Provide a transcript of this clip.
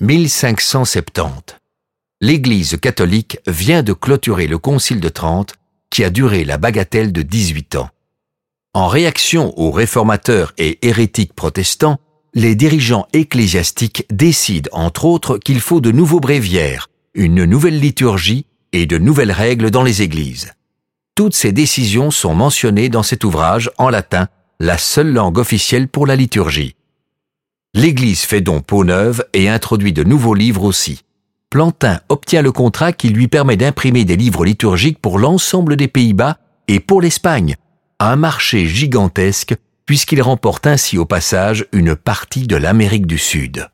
1570. L'Église catholique vient de clôturer le Concile de Trente qui a duré la bagatelle de 18 ans. En réaction aux réformateurs et hérétiques protestants, les dirigeants ecclésiastiques décident entre autres qu'il faut de nouveaux bréviaires, une nouvelle liturgie et de nouvelles règles dans les églises. Toutes ces décisions sont mentionnées dans cet ouvrage en latin, la seule langue officielle pour la liturgie. L'Église fait donc peau neuve et introduit de nouveaux livres aussi. Plantin obtient le contrat qui lui permet d'imprimer des livres liturgiques pour l'ensemble des Pays-Bas et pour l'Espagne, un marché gigantesque puisqu'il remporte ainsi au passage une partie de l'Amérique du Sud.